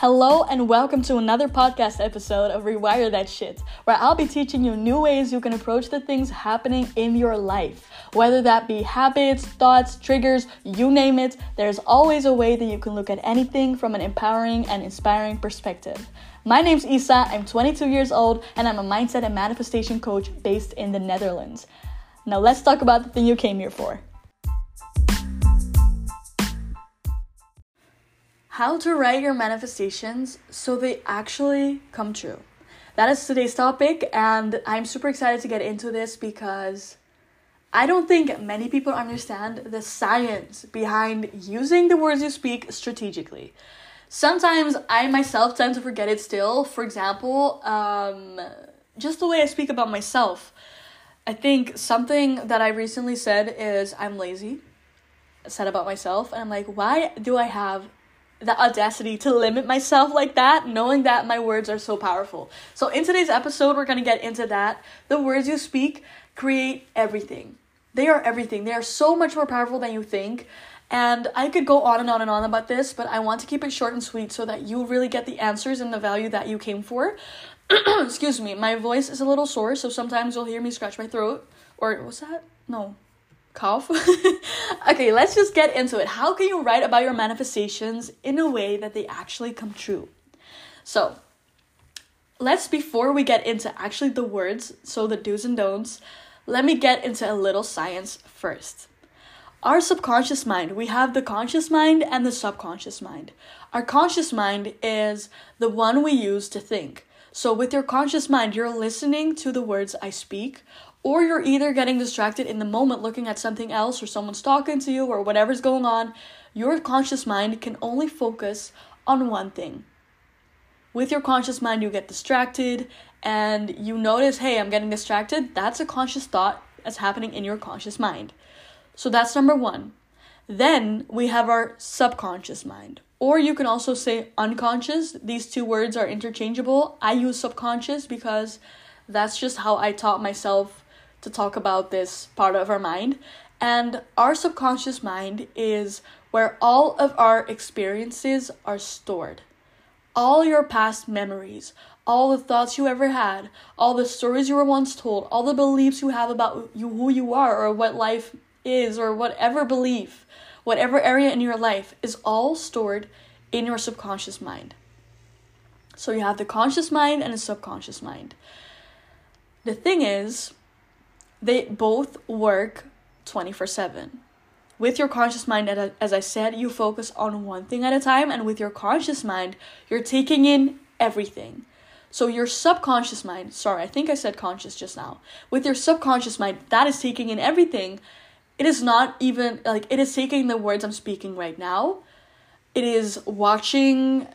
Hello and welcome to another podcast episode of Rewire That Shit, where I'll be teaching you new ways you can approach the things happening in your life. Whether that be habits, thoughts, triggers, you name it, there's always a way that you can look at anything from an empowering and inspiring perspective. My name's Isa, I'm 22 years old, and I'm a mindset and manifestation coach based in the Netherlands. Now let's talk about the thing you came here for. How to write your manifestations so they actually come true. That is today's topic, and I'm super excited to get into this because I don't think many people understand the science behind using the words you speak strategically. Sometimes I myself tend to forget it still. For example, um, just the way I speak about myself. I think something that I recently said is I'm lazy. Said about myself, and I'm like, why do I have the audacity to limit myself like that, knowing that my words are so powerful. So, in today's episode, we're going to get into that. The words you speak create everything. They are everything. They are so much more powerful than you think. And I could go on and on and on about this, but I want to keep it short and sweet so that you really get the answers and the value that you came for. Excuse me, my voice is a little sore, so sometimes you'll hear me scratch my throat. Or, what's that? No, cough. okay, let's just get into it. How can you write about your manifestations in a way that they actually come true? So, let's before we get into actually the words, so the do's and don'ts, let me get into a little science first. Our subconscious mind, we have the conscious mind and the subconscious mind. Our conscious mind is the one we use to think. So, with your conscious mind, you're listening to the words I speak, or you're either getting distracted in the moment looking at something else or someone's talking to you or whatever's going on, your conscious mind can only focus on one thing. With your conscious mind, you get distracted and you notice, hey, I'm getting distracted. That's a conscious thought that's happening in your conscious mind. So that's number one. Then we have our subconscious mind. Or you can also say unconscious. These two words are interchangeable. I use subconscious because that's just how I taught myself to talk about this part of our mind. And our subconscious mind is where all of our experiences are stored. All your past memories, all the thoughts you ever had, all the stories you were once told, all the beliefs you have about you who you are or what life is or whatever belief, whatever area in your life is all stored in your subconscious mind. So you have the conscious mind and the subconscious mind. The thing is, they both work 24 7. With your conscious mind, as I said, you focus on one thing at a time, and with your conscious mind, you're taking in everything. So, your subconscious mind, sorry, I think I said conscious just now. With your subconscious mind, that is taking in everything. It is not even like it is taking the words I'm speaking right now. It is watching,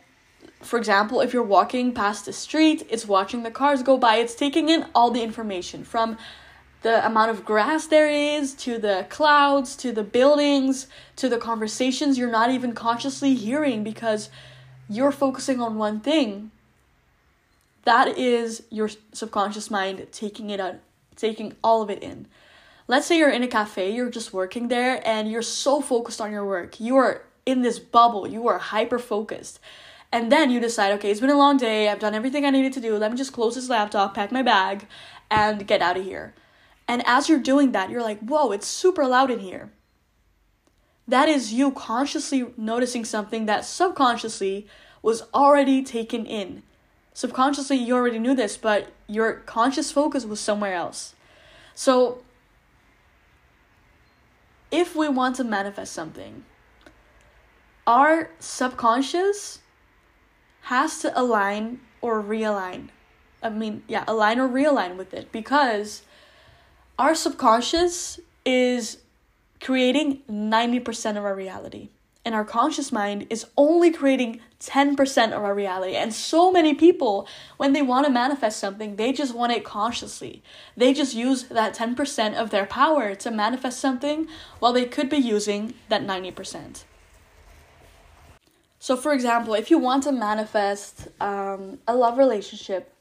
for example, if you're walking past the street, it's watching the cars go by, it's taking in all the information from the amount of grass there is, to the clouds, to the buildings, to the conversations you're not even consciously hearing because you're focusing on one thing. That is your subconscious mind taking it out, taking all of it in. Let's say you're in a cafe, you're just working there, and you're so focused on your work. You are in this bubble, you are hyper focused. And then you decide, okay, it's been a long day, I've done everything I needed to do, let me just close this laptop, pack my bag, and get out of here. And as you're doing that, you're like, whoa, it's super loud in here. That is you consciously noticing something that subconsciously was already taken in. Subconsciously, you already knew this, but your conscious focus was somewhere else. So, if we want to manifest something, our subconscious has to align or realign. I mean, yeah, align or realign with it because our subconscious is creating 90% of our reality. And our conscious mind is only creating 10% of our reality. And so many people, when they want to manifest something, they just want it consciously. They just use that 10% of their power to manifest something while they could be using that 90%. So, for example, if you want to manifest um, a love relationship,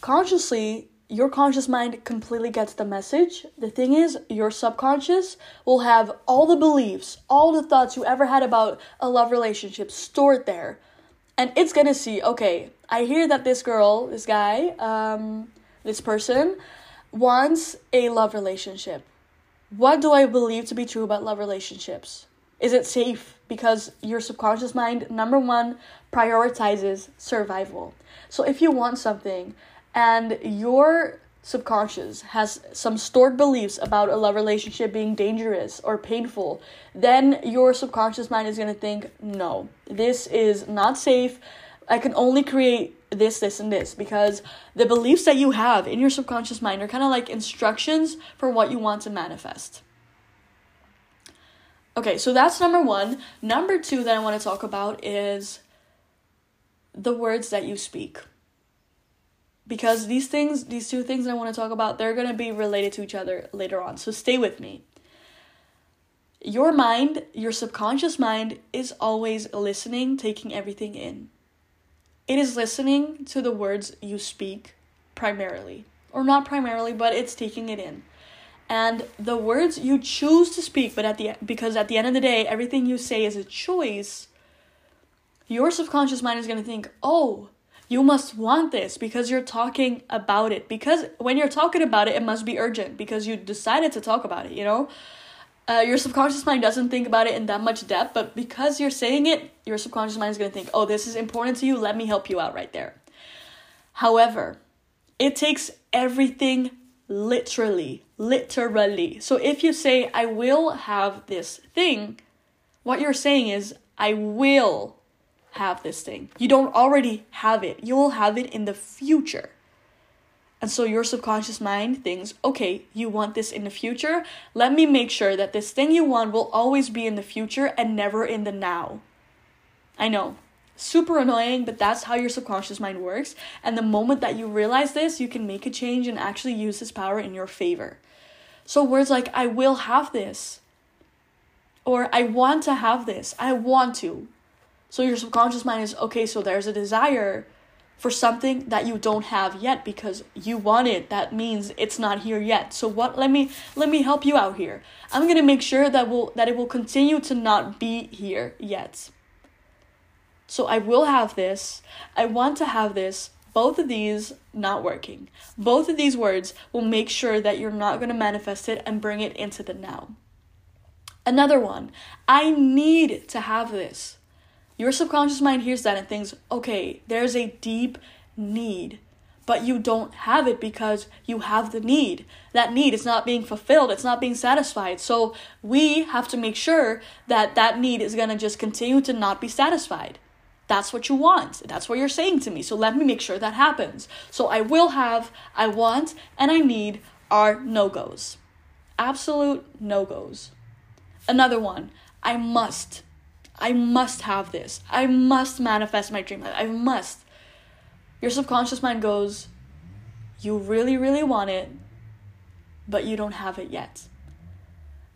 consciously your conscious mind completely gets the message. The thing is, your subconscious will have all the beliefs, all the thoughts you ever had about a love relationship stored there. and it's gonna see okay i hear that this girl this guy um this person wants a love relationship what do i believe to be true about love relationships is it safe because your subconscious mind number one prioritizes survival so if you want something and your subconscious has some stored beliefs about a love relationship being dangerous or painful, then your subconscious mind is going to think, no, this is not safe. I can only create this, this, and this because the beliefs that you have in your subconscious mind are kind of like instructions for what you want to manifest. Okay, so that's number one. Number two that I want to talk about is the words that you speak because these things, these two things I want to talk about, they're going to be related to each other later on. So stay with me. Your mind, your subconscious mind, is always listening, taking everything in. It is listening to the words you speak primarily, or not primarily, but it's taking it in. And the words you choose to speak, but at the because at the end of the day, everything you say is a choice. Your subconscious mind is going to think, "Oh, you must want this because you're talking about it. Because when you're talking about it, it must be urgent because you decided to talk about it, you know? Uh, your subconscious mind doesn't think about it in that much depth, but because you're saying it, your subconscious mind is going to think, oh, this is important to you, let me help you out right there. However, it takes everything literally, literally. So if you say, I will have this thing, what you're saying is, I will have this thing. You don't already have it, you will have it in the future. And so your subconscious mind thinks, okay, you want this in the future. Let me make sure that this thing you want will always be in the future and never in the now. I know, super annoying, but that's how your subconscious mind works. And the moment that you realize this, you can make a change and actually use this power in your favor. So words like, I will have this, or I want to have this, I want to. So your subconscious mind is okay, so there's a desire for something that you don't have yet because you want it. That means it's not here yet. So what let me let me help you out here. I'm going to make sure that will that it will continue to not be here yet. So I will have this. I want to have this. Both of these not working. Both of these words will make sure that you're not going to manifest it and bring it into the now. Another one. I need to have this. Your subconscious mind hears that and thinks, okay, there's a deep need, but you don't have it because you have the need. That need is not being fulfilled, it's not being satisfied. So we have to make sure that that need is going to just continue to not be satisfied. That's what you want. That's what you're saying to me. So let me make sure that happens. So I will have, I want, and I need are no goes. Absolute no goes. Another one, I must. I must have this. I must manifest my dream. Life. I must. Your subconscious mind goes, You really, really want it, but you don't have it yet.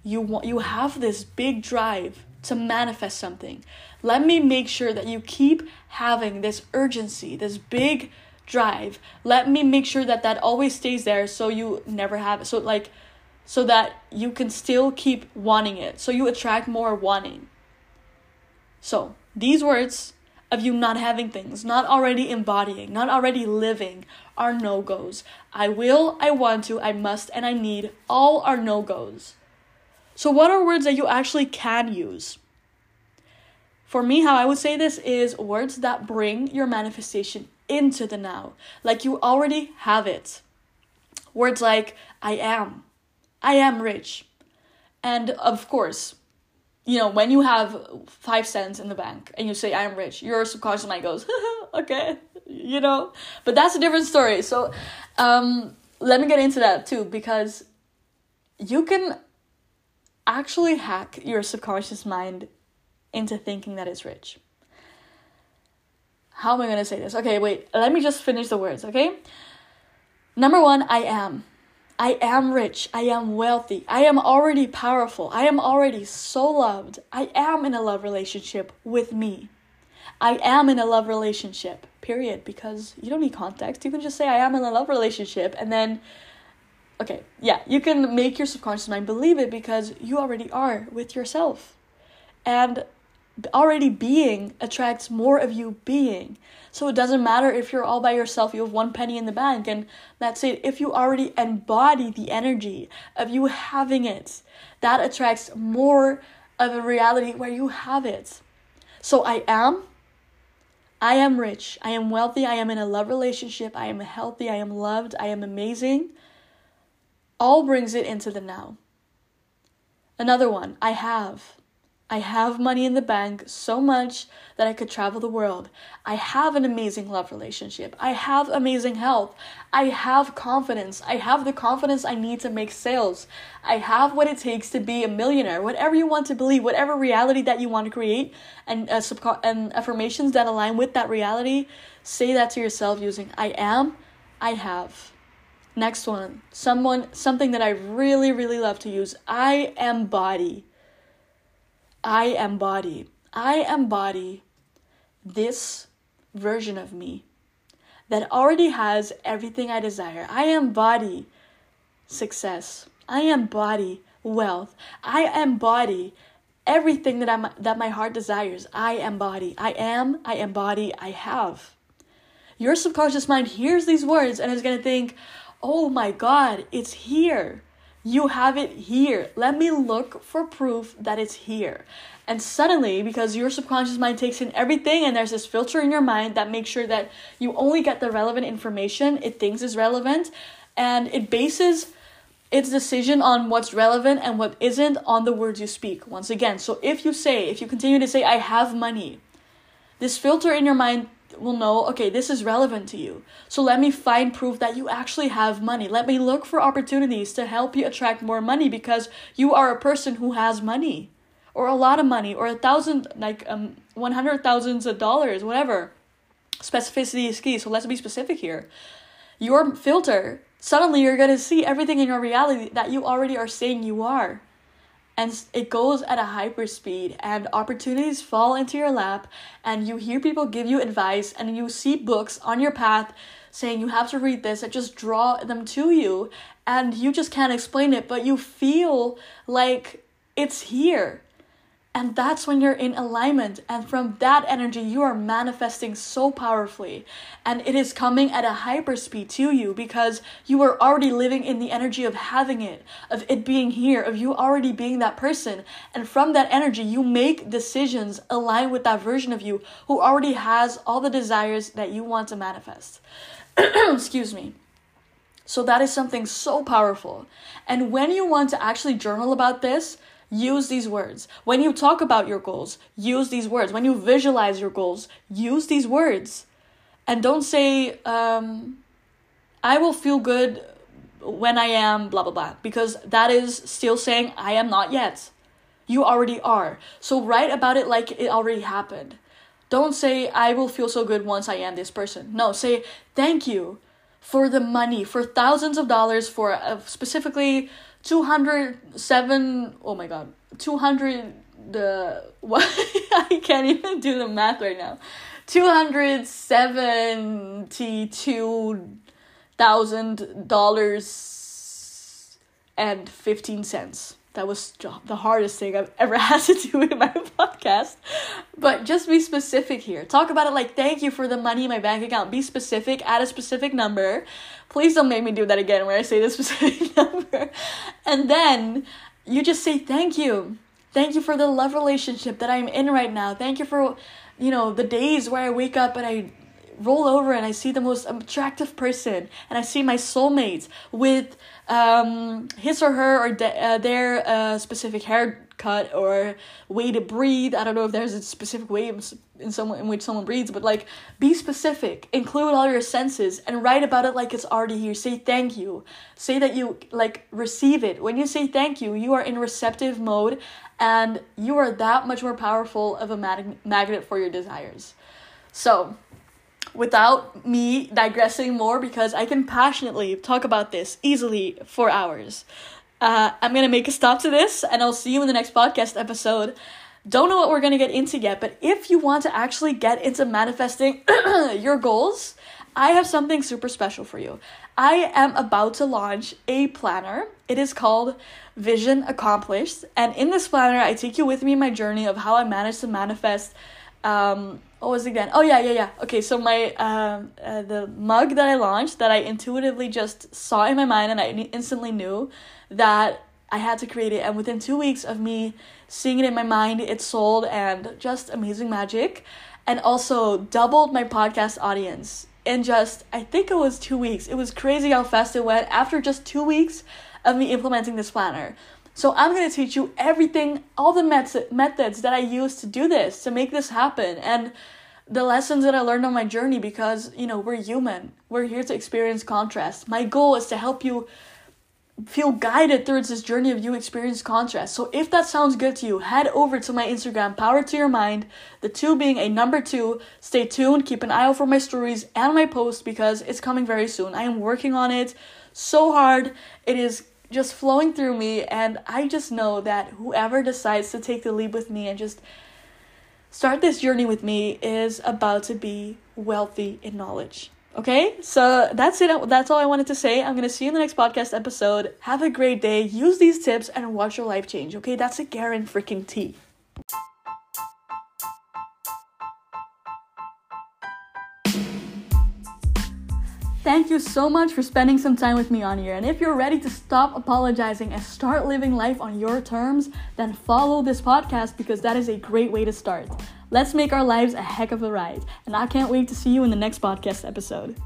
You want you have this big drive to manifest something. Let me make sure that you keep having this urgency, this big drive. Let me make sure that that always stays there so you never have it. So like so that you can still keep wanting it. So you attract more wanting. So, these words of you not having things, not already embodying, not already living, are no goes. I will, I want to, I must, and I need all are no goes. So, what are words that you actually can use? For me, how I would say this is words that bring your manifestation into the now, like you already have it. Words like, I am, I am rich. And of course, you know, when you have five cents in the bank and you say, I'm rich, your subconscious mind goes, okay, you know, but that's a different story. So, um, let me get into that too, because you can actually hack your subconscious mind into thinking that it's rich. How am I going to say this? Okay, wait, let me just finish the words, okay? Number one, I am. I am rich. I am wealthy. I am already powerful. I am already so loved. I am in a love relationship with me. I am in a love relationship, period. Because you don't need context. You can just say, I am in a love relationship. And then, okay, yeah, you can make your subconscious mind believe it because you already are with yourself. And already being attracts more of you being. So it doesn't matter if you're all by yourself, you have one penny in the bank, and that's it. If you already embody the energy of you having it, that attracts more of a reality where you have it. So I am. I am rich. I am wealthy. I am in a love relationship. I am healthy. I am loved. I am amazing. All brings it into the now. Another one, I have. I have money in the bank so much that I could travel the world. I have an amazing love relationship. I have amazing health. I have confidence. I have the confidence I need to make sales. I have what it takes to be a millionaire. Whatever you want to believe, whatever reality that you want to create, and uh, subco- and affirmations that align with that reality, say that to yourself using I am, I have. Next one, someone something that I really really love to use. I am body. I embody. I embody this version of me that already has everything I desire. I embody success. I embody wealth. I embody everything that I'm that my heart desires. I embody. I am, I embody, I have. Your subconscious mind hears these words and is going to think, "Oh my god, it's here." You have it here. Let me look for proof that it's here. And suddenly, because your subconscious mind takes in everything and there's this filter in your mind that makes sure that you only get the relevant information it thinks is relevant, and it bases its decision on what's relevant and what isn't on the words you speak. Once again, so if you say, if you continue to say, I have money, this filter in your mind will know, okay, this is relevant to you. So let me find proof that you actually have money. Let me look for opportunities to help you attract more money because you are a person who has money or a lot of money or a thousand, like um, 100 thousands of dollars, whatever. Specificity is key. So let's be specific here. Your filter, suddenly you're going to see everything in your reality that you already are saying you are and it goes at a hyper speed and opportunities fall into your lap and you hear people give you advice and you see books on your path saying you have to read this that just draw them to you and you just can't explain it but you feel like it's here and that's when you're in alignment. And from that energy, you are manifesting so powerfully. And it is coming at a hyperspeed to you because you are already living in the energy of having it, of it being here, of you already being that person. And from that energy, you make decisions aligned with that version of you who already has all the desires that you want to manifest. Excuse me. So that is something so powerful. And when you want to actually journal about this, use these words. When you talk about your goals, use these words. When you visualize your goals, use these words. And don't say, um, I will feel good when I am blah blah blah, because that is still saying, I am not yet. You already are. So write about it like it already happened. Don't say, I will feel so good once I am this person. No, say, thank you for the money, for thousands of dollars, for uh, specifically 207 oh my god 200 the what? I can't even do the math right now. 272 thousand dollars and 15 cents that was the hardest thing I've ever had to do in my podcast. But just be specific here. Talk about it like, thank you for the money in my bank account. Be specific, add a specific number. Please don't make me do that again where I say the specific number. And then you just say, thank you. Thank you for the love relationship that I'm in right now. Thank you for, you know, the days where I wake up and I roll over and I see the most attractive person and I see my soulmates with um, his or her or de- uh, their uh, specific haircut or way to breathe. I don't know if there's a specific way in someone in which someone breathes, but like be specific. Include all your senses and write about it like it's already here. Say thank you. Say that you like receive it. When you say thank you, you are in receptive mode and you are that much more powerful of a mag- magnet for your desires. So, without me digressing more because I can passionately talk about this easily for hours. Uh, I'm gonna make a stop to this and I'll see you in the next podcast episode. Don't know what we're gonna get into yet, but if you want to actually get into manifesting your goals I have something super special for you. I am about to launch a planner. It is called Vision Accomplished. And in this planner, I take you with me my journey of how I managed to manifest. Um, what was it again? Oh, yeah, yeah, yeah. Okay, so my um, uh, the mug that I launched that I intuitively just saw in my mind and I instantly knew that I had to create it. And within two weeks of me seeing it in my mind, it sold and just amazing magic. And also doubled my podcast audience in just, I think it was two weeks. It was crazy how fast it went after just two weeks of me implementing this planner. So I'm going to teach you everything, all the met- methods that I use to do this, to make this happen. And the lessons that I learned on my journey because, you know, we're human. We're here to experience contrast. My goal is to help you feel guided through this journey of you experience contrast. So if that sounds good to you, head over to my Instagram, Power to Your Mind, the two being a number two. Stay tuned, keep an eye out for my stories and my posts because it's coming very soon. I am working on it so hard. It is just flowing through me, and I just know that whoever decides to take the leap with me and just start this journey with me is about to be wealthy in knowledge. Okay, so that's it. That's all I wanted to say. I'm gonna see you in the next podcast episode. Have a great day. Use these tips and watch your life change. Okay, that's a Garen freaking T. Thank you so much for spending some time with me on here. And if you're ready to stop apologizing and start living life on your terms, then follow this podcast because that is a great way to start. Let's make our lives a heck of a ride. And I can't wait to see you in the next podcast episode.